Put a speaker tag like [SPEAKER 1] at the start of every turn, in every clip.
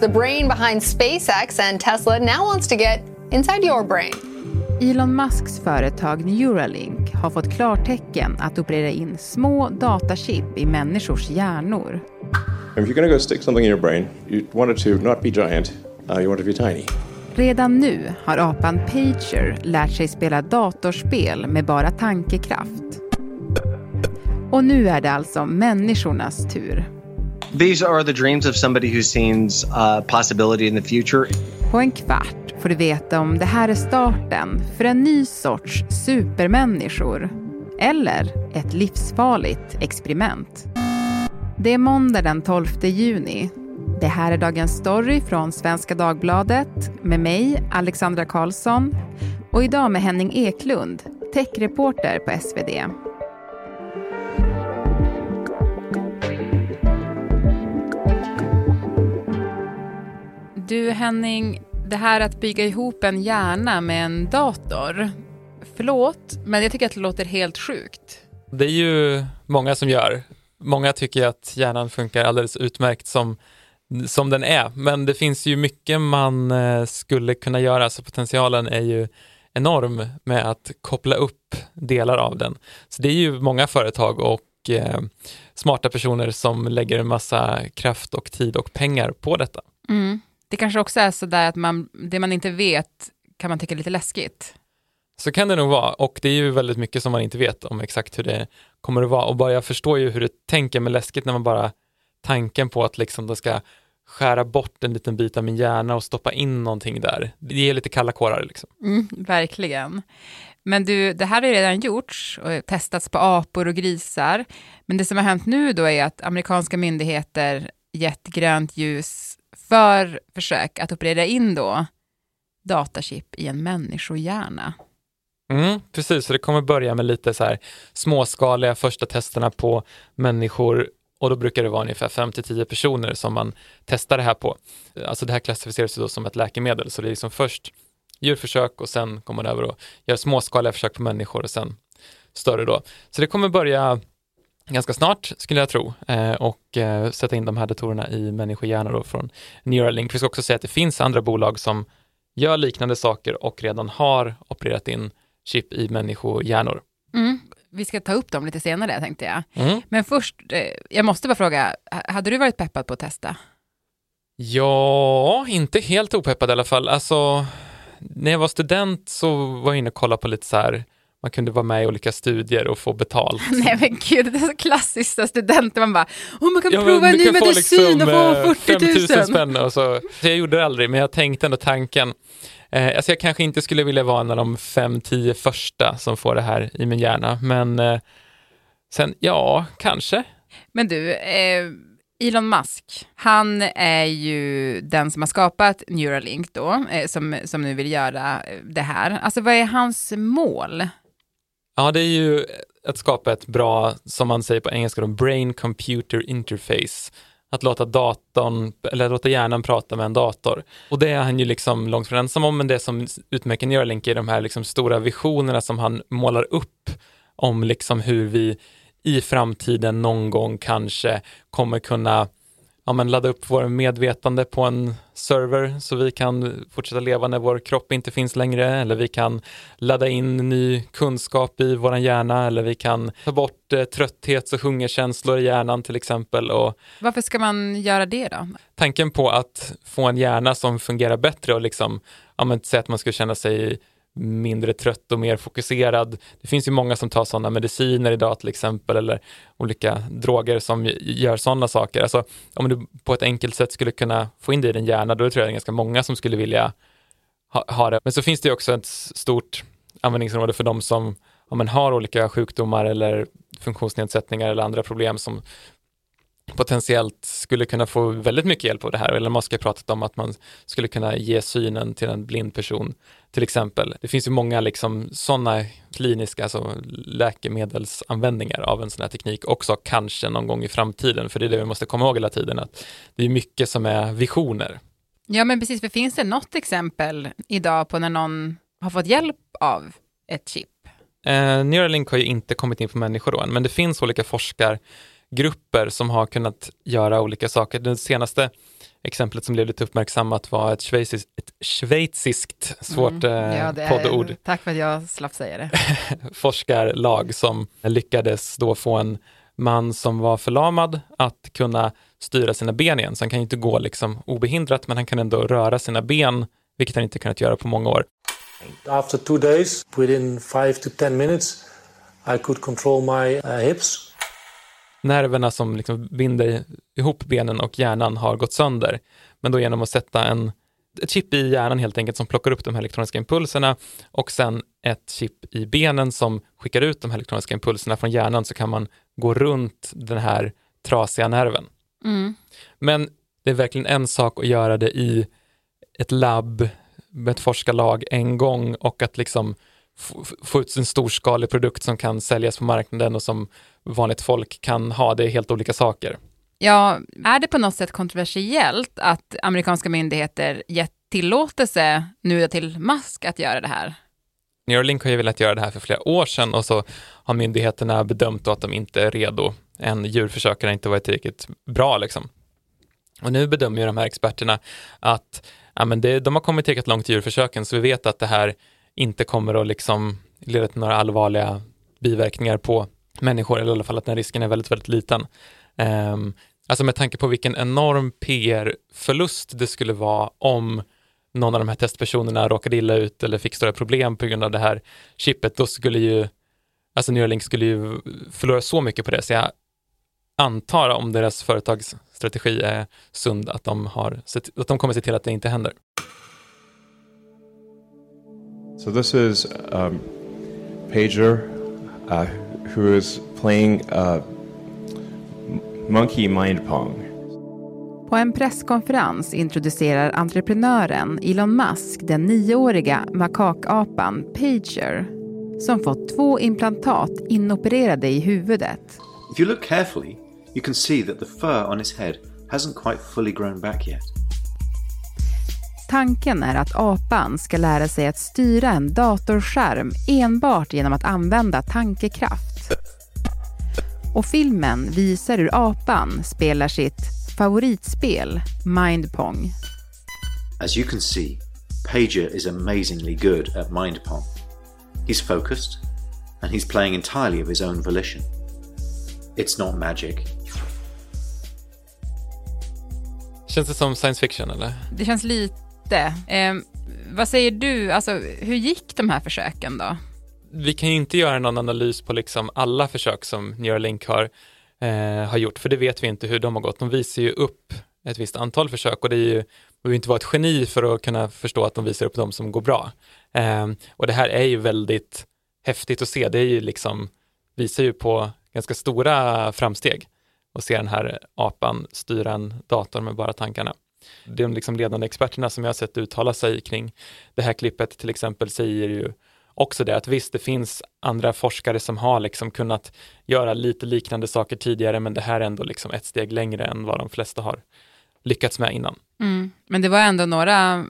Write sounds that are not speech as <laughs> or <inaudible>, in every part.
[SPEAKER 1] The brain behind SpaceX and Tesla now wants to get inside your brain.
[SPEAKER 2] Elon Musks företag Neuralink har fått klartecken att operera in små datachip i människors hjärnor.
[SPEAKER 3] If you're going to go stick something in your brain, you want it to not be giant, uh, you want it to be tiny.
[SPEAKER 2] Redan nu har apan Pager lärt sig spela datorspel med bara tankekraft. Och nu är det alltså människornas tur.
[SPEAKER 4] These are the dreams of somebody who sees uh, possibility in the future.
[SPEAKER 2] På en kvart får du veta om det här är starten för en ny sorts supermänniskor. Eller ett livsfarligt experiment. Det är måndag den 12 juni. Det här är dagens story från Svenska Dagbladet med mig, Alexandra Karlsson och idag med Henning Eklund, techreporter på SvD. Du Henning, det här att bygga ihop en hjärna med en dator. Förlåt, men jag tycker att det låter helt sjukt.
[SPEAKER 5] Det är ju många som gör. Många tycker att hjärnan funkar alldeles utmärkt som, som den är, men det finns ju mycket man eh, skulle kunna göra, så potentialen är ju enorm med att koppla upp delar av den. Så det är ju många företag och eh, smarta personer som lägger en massa kraft och tid och pengar på detta.
[SPEAKER 2] Mm. Det kanske också är så där att man, det man inte vet kan man tycka är lite läskigt.
[SPEAKER 5] Så kan det nog vara och det är ju väldigt mycket som man inte vet om exakt hur det kommer att vara och bara jag förstår ju hur det tänker med läskigt när man bara tanken på att liksom det ska skära bort en liten bit av min hjärna och stoppa in någonting där. Det ger lite kalla kårar liksom.
[SPEAKER 2] Mm, verkligen. Men du, det här har ju redan gjorts och testats på apor och grisar. Men det som har hänt nu då är att amerikanska myndigheter gett grönt ljus för försök att operera in då datachip i en människohjärna.
[SPEAKER 5] Mm, precis, så det kommer börja med lite så här småskaliga första testerna på människor och då brukar det vara ungefär 5-10 personer som man testar det här på. Alltså det här klassificeras då som ett läkemedel, så det är liksom först djurförsök och sen kommer man över och gör småskaliga försök på människor och sen större då. Så det kommer börja ganska snart skulle jag tro eh, och eh, sätta in de här datorerna i människohjärnor då från Neuralink. Vi ska också säga att det finns andra bolag som gör liknande saker och redan har opererat in chip i människohjärnor.
[SPEAKER 2] Mm. Vi ska ta upp dem lite senare tänkte jag.
[SPEAKER 5] Mm.
[SPEAKER 2] Men först, eh, jag måste bara fråga, hade du varit peppad på att testa?
[SPEAKER 5] Ja, inte helt opeppad i alla fall. Alltså, när jag var student så var jag inne och kollade på lite så här, man kunde vara med i olika studier och få betalt. <laughs>
[SPEAKER 2] Nej men gud, det är så klassiskt studenter, man bara, oh, man kan
[SPEAKER 5] Ja,
[SPEAKER 2] prova en ny medicin
[SPEAKER 5] liksom,
[SPEAKER 2] och få 40 000.
[SPEAKER 5] 5 000 spänn och så. så jag gjorde det aldrig, men jag tänkte ändå tanken. Eh, alltså jag kanske inte skulle vilja vara en av de 5-10 första som får det här i min hjärna, men eh, sen, ja, kanske.
[SPEAKER 2] Men du, eh, Elon Musk, han är ju den som har skapat Neuralink då, eh, som, som nu vill göra det här. Alltså vad är hans mål?
[SPEAKER 5] Ja, det är ju att skapa ett bra, som man säger på engelska, då, brain computer interface. Att låta datorn, eller låta hjärnan prata med en dator. Och det är han ju liksom långt från ensam om, men det som utmärker Neuralink är de här liksom stora visionerna som han målar upp om liksom hur vi i framtiden någon gång kanske kommer kunna ja, men ladda upp vår medvetande på en server så vi kan fortsätta leva när vår kropp inte finns längre. Eller vi kan ladda in ny kunskap i vår hjärna. Eller vi kan ta bort eh, trötthets och hungerkänslor i hjärnan till exempel. Och
[SPEAKER 2] Varför ska man göra det då?
[SPEAKER 5] tanken på att få en hjärna som fungerar bättre och liksom, ja men säg att man skulle känna sig mindre trött och mer fokuserad. Det finns ju många som tar sådana mediciner idag till exempel eller olika droger som gör sådana saker. Alltså om du på ett enkelt sätt skulle kunna få in det i din hjärna, då tror jag det är ganska många som skulle vilja ha, ha det. Men så finns det ju också ett stort användningsområde för de som ja, har olika sjukdomar eller funktionsnedsättningar eller andra problem som potentiellt skulle kunna få väldigt mycket hjälp av det här. Eller Musk har pratat om att man skulle kunna ge synen till en blind person till exempel. Det finns ju många liksom sådana kliniska alltså läkemedelsanvändningar av en sån här teknik också kanske någon gång i framtiden. För det är det vi måste komma ihåg hela tiden att det är mycket som är visioner.
[SPEAKER 2] Ja men precis, för finns det något exempel idag på när någon har fått hjälp av ett chip?
[SPEAKER 5] Eh, Neuralink har ju inte kommit in på människor då än, men det finns olika forskar grupper som har kunnat göra olika saker. Det senaste exemplet som blev lite uppmärksammat var ett schweiziskt, ett schweiziskt svårt mm. ja, det poddord.
[SPEAKER 2] Tack för att jag slapp säga det. <laughs>
[SPEAKER 5] forskarlag som lyckades då få en man som var förlamad att kunna styra sina ben igen. Så han kan inte gå liksom obehindrat, men han kan ändå röra sina ben, vilket han inte kunnat göra på många år.
[SPEAKER 6] After two days, within five to ten minutes, I could control my uh, hips.
[SPEAKER 5] Nerverna som liksom binder ihop benen och hjärnan har gått sönder. Men då genom att sätta en, ett chip i hjärnan helt enkelt som plockar upp de här elektroniska impulserna och sen ett chip i benen som skickar ut de här elektroniska impulserna från hjärnan så kan man gå runt den här trasiga nerven. Mm. Men det är verkligen en sak att göra det i ett labb med ett forskarlag en gång och att liksom få ut en storskalig produkt som kan säljas på marknaden och som vanligt folk kan ha. Det är helt olika saker.
[SPEAKER 2] Ja, är det på något sätt kontroversiellt att amerikanska myndigheter gett tillåtelse nu till Musk att göra det här?
[SPEAKER 5] Neuralink har ju velat göra det här för flera år sedan och så har myndigheterna bedömt att de inte är redo. En djurförsök har inte varit tillräckligt bra liksom. Och nu bedömer ju de här experterna att ja, men det, de har kommit tillräckligt långt i djurförsöken så vi vet att det här inte kommer att liksom leda till några allvarliga biverkningar på människor, eller i alla fall att den risken är väldigt, väldigt liten. Um, alltså med tanke på vilken enorm PR-förlust det skulle vara om någon av de här testpersonerna råkade illa ut eller fick stora problem på grund av det här chippet, då skulle ju, alltså Neuralink skulle ju förlora så mycket på det, så jag antar om deras företagsstrategi är sund att de, har, att de kommer se till att det inte händer.
[SPEAKER 3] So this is um, Pager uh, who is playing uh, Monkey Mind Pong.
[SPEAKER 2] På en presskonferens introducerar entreprenören Elon Musk den nioåriga makakapan Pager som fått två implantat inopererade i huvudet.
[SPEAKER 7] If you look carefully you can see that the fur on his head hasn't quite fully grown back yet.
[SPEAKER 2] Tanken är att apan ska lära sig att styra en datorskärm enbart genom att använda tankekraft. Och filmen visar hur apan spelar sitt favoritspel, Mindpong.
[SPEAKER 7] As you can see, Pager is amazingly good at Mindpong. He's focused and he's playing entirely of his own volition. It's not magic.
[SPEAKER 5] Känns det som science fiction eller?
[SPEAKER 2] Det känns lite. Eh, vad säger du, alltså hur gick de här försöken då?
[SPEAKER 5] Vi kan ju inte göra någon analys på liksom alla försök som Neuralink har eh, har gjort, för det vet vi inte hur de har gått. De visar ju upp ett visst antal försök och det är ju, man behöver inte vara ett geni för att kunna förstå att de visar upp de som går bra. Eh, och det här är ju väldigt häftigt att se, det är ju liksom, visar ju på ganska stora framsteg och se den här apan styra en dator med bara tankarna. De liksom ledande experterna som jag har sett uttala sig kring det här klippet till exempel säger ju också det att visst, det finns andra forskare som har liksom kunnat göra lite liknande saker tidigare, men det här är ändå liksom ett steg längre än vad de flesta har lyckats med innan.
[SPEAKER 2] Mm. Men det var ändå några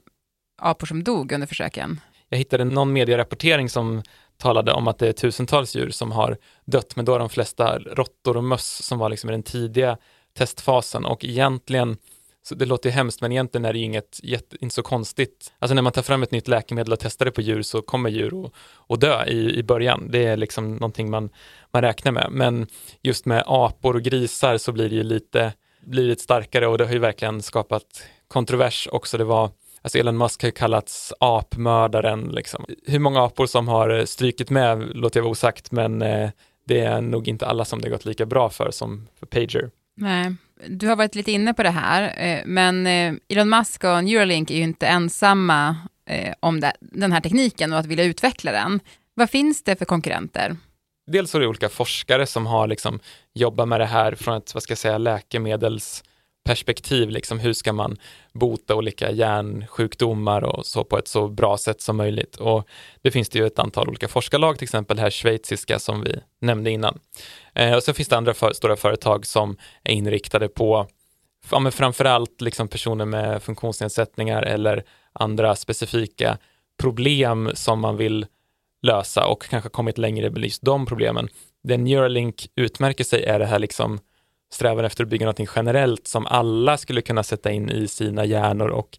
[SPEAKER 2] apor som dog under försöken.
[SPEAKER 5] Jag hittade någon medierapportering som talade om att det är tusentals djur som har dött, men då är de flesta råttor och möss som var liksom i den tidiga testfasen och egentligen så det låter ju hemskt, men egentligen är det ju inget, inte så konstigt. Alltså när man tar fram ett nytt läkemedel och testar det på djur så kommer djur att dö i, i början. Det är liksom någonting man, man räknar med. Men just med apor och grisar så blir det ju lite, blir lite starkare och det har ju verkligen skapat kontrovers också. Det var Alltså Elon Musk har ju kallats apmördaren. Liksom. Hur många apor som har strykit med låter jag vara osagt, men eh, det är nog inte alla som det gått lika bra för som för Pager.
[SPEAKER 2] Nej, du har varit lite inne på det här, eh, men eh, Elon Musk och Neuralink är ju inte ensamma eh, om den här tekniken och att vilja utveckla den. Vad finns det för konkurrenter?
[SPEAKER 5] Dels är det olika forskare som har liksom jobbat med det här från ett vad ska jag säga, läkemedels perspektiv, liksom hur ska man bota olika hjärnsjukdomar och så på ett så bra sätt som möjligt. Och det finns det ju ett antal olika forskarlag, till exempel det här schweiziska som vi nämnde innan. Eh, och så finns det andra för, stora företag som är inriktade på ja, men framförallt liksom personer med funktionsnedsättningar eller andra specifika problem som man vill lösa och kanske kommit längre belyst just de problemen. Det Neuralink utmärker sig är det här liksom strävar efter att bygga något generellt som alla skulle kunna sätta in i sina hjärnor och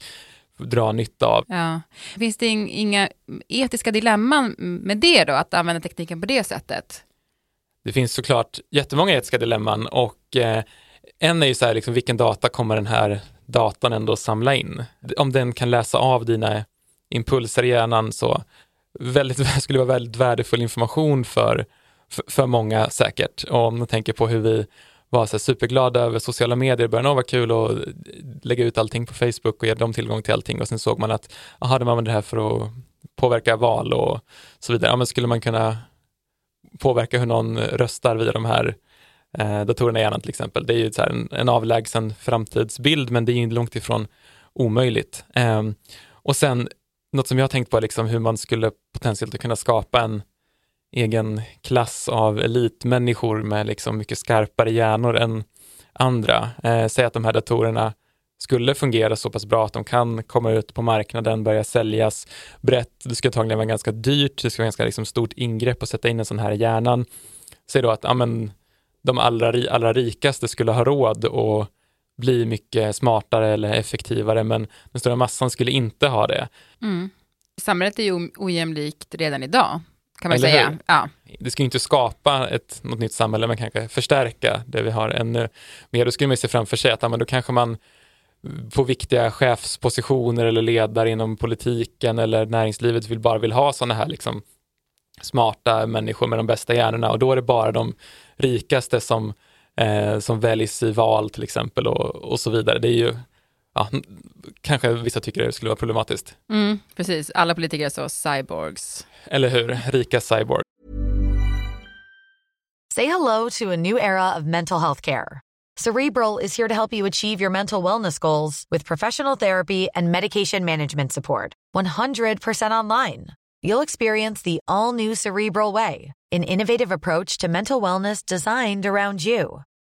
[SPEAKER 5] dra nytta av.
[SPEAKER 2] Ja. Finns det inga etiska dilemman med det då, att använda tekniken på det sättet?
[SPEAKER 5] Det finns såklart jättemånga etiska dilemman och eh, en är ju så här, liksom, vilken data kommer den här datan ändå samla in? Om den kan läsa av dina impulser i hjärnan så väldigt, <laughs> skulle vara väldigt värdefull information för, för, för många säkert. Och om man tänker på hur vi var så superglada över sociala medier, började, vara kul att lägga ut allting på Facebook och ge dem tillgång till allting och sen såg man att, jaha, de använder det här för att påverka val och så vidare. Ja, men skulle man kunna påverka hur någon röstar via de här eh, datorerna i hjärnan till exempel. Det är ju så en, en avlägsen framtidsbild, men det är ju långt ifrån omöjligt. Eh, och sen något som jag har tänkt på är liksom hur man skulle potentiellt kunna skapa en egen klass av elitmänniskor med liksom mycket skarpare hjärnor än andra. Eh, säg att de här datorerna skulle fungera så pass bra att de kan komma ut på marknaden, börja säljas brett. Det skulle antagligen vara ganska dyrt, det skulle vara ganska liksom stort ingrepp att sätta in en sån här i hjärnan. Säg då att amen, de allra, allra rikaste skulle ha råd att bli mycket smartare eller effektivare, men den stora massan skulle inte ha det.
[SPEAKER 2] Mm. Samhället är ju ojämlikt redan idag, kan man eller säga. Ja.
[SPEAKER 5] Det skulle inte skapa ett, något nytt samhälle, men kanske förstärka det vi har ännu mer. Då skulle man se framför sig att ja, men då kanske man på viktiga chefspositioner eller ledare inom politiken eller näringslivet vill bara vill ha sådana här liksom smarta människor med de bästa hjärnorna och då är det bara de rikaste som, eh, som väljs i val till exempel och, och så vidare. Det är ju, ja, kanske vissa tycker det skulle vara problematiskt.
[SPEAKER 2] Mm, precis, alla politiker är så cyborgs.
[SPEAKER 5] Eller hur, rika cyborgs.
[SPEAKER 8] Say hello to a new era of mental health care. Cerebral is here to help you achieve your mental wellness goals with professional therapy and medication management support. 100% online. You'll experience the all new Cerebral Way, an innovative approach to mental wellness designed around you.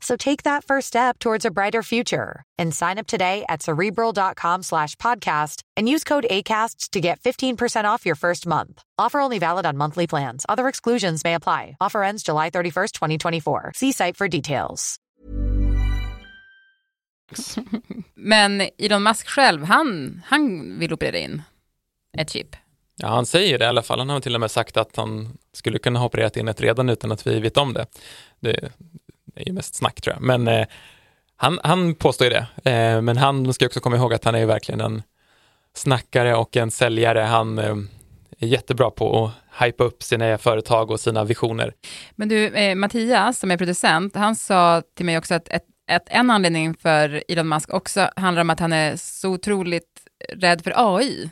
[SPEAKER 8] So take that first step towards a brighter future and sign up today at cerebral.com slash podcast and use code ACasts to get 15% off your first month. Offer only valid on monthly plans. Other exclusions may apply. Offer ends July 31st, 2024. See site for details. <laughs>
[SPEAKER 2] Men Elon Musk själv, han, han vill operera in ett chip.
[SPEAKER 5] Ja, han säger det i alla fall. Han har till och med sagt att han skulle kunna ha opererat in ett redan utan att vi vet om det. Det, det är mest snack tror jag. Men eh, han, han påstår ju det. Eh, men han ska också komma ihåg att han är ju verkligen en snackare och en säljare. Han eh, är jättebra på att hypa upp sina företag och sina visioner.
[SPEAKER 2] Men du, eh, Mattias som är producent, han sa till mig också att ett, ett, en anledning för Elon Musk också handlar om att han är så otroligt rädd för AI.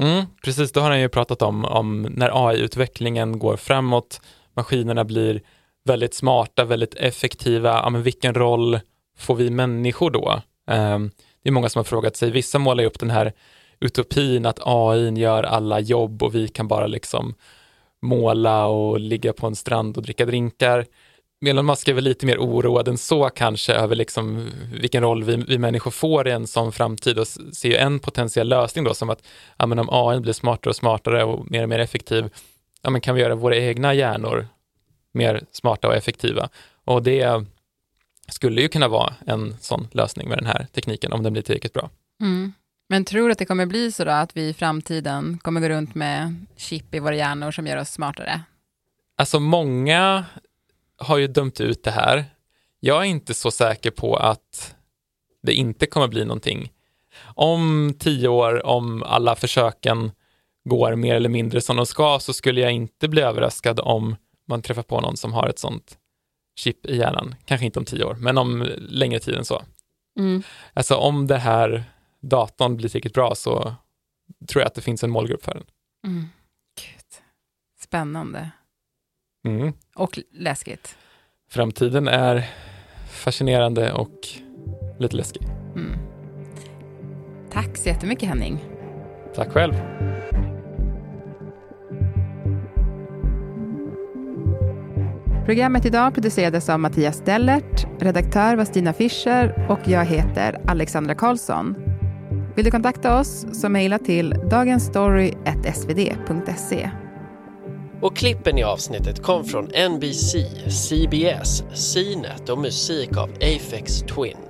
[SPEAKER 5] Mm, precis, det har han ju pratat om, om när AI-utvecklingen går framåt, maskinerna blir väldigt smarta, väldigt effektiva, ja, men vilken roll får vi människor då? Ehm, det är många som har frågat sig, vissa målar ju upp den här utopin att AI gör alla jobb och vi kan bara liksom måla och ligga på en strand och dricka drinkar. Elon Musk är väl lite mer oroad än så kanske över liksom vilken roll vi, vi människor får i en sån framtid och ser ju en potentiell lösning då som att ja, men om AI blir smartare och smartare och mer och mer effektiv, ja, men kan vi göra våra egna hjärnor mer smarta och effektiva? Och det skulle ju kunna vara en sån lösning med den här tekniken om den blir tillräckligt bra.
[SPEAKER 2] Mm. Men tror du att det kommer bli så då att vi i framtiden kommer gå runt med chip i våra hjärnor som gör oss smartare?
[SPEAKER 5] Alltså många har ju dömt ut det här. Jag är inte så säker på att det inte kommer bli någonting. Om tio år, om alla försöken går mer eller mindre som de ska, så skulle jag inte bli överraskad om man träffar på någon som har ett sånt chip i hjärnan. Kanske inte om tio år, men om längre tid än så. Mm. Alltså om det här datorn blir tillräckligt bra så tror jag att det finns en målgrupp för den.
[SPEAKER 2] Mm. Spännande.
[SPEAKER 5] Mm.
[SPEAKER 2] Och läskigt.
[SPEAKER 5] Framtiden är fascinerande och lite läskig. Mm.
[SPEAKER 2] Tack så jättemycket Henning.
[SPEAKER 5] Tack själv.
[SPEAKER 2] Programmet idag producerades av Mattias Dellert, redaktör var Stina Fischer och jag heter Alexandra Karlsson. Vill du kontakta oss så mejla till dagensstory.svd.se.
[SPEAKER 9] Och klippen i avsnittet kom från NBC, CBS, CNET och musik av Afex Twin.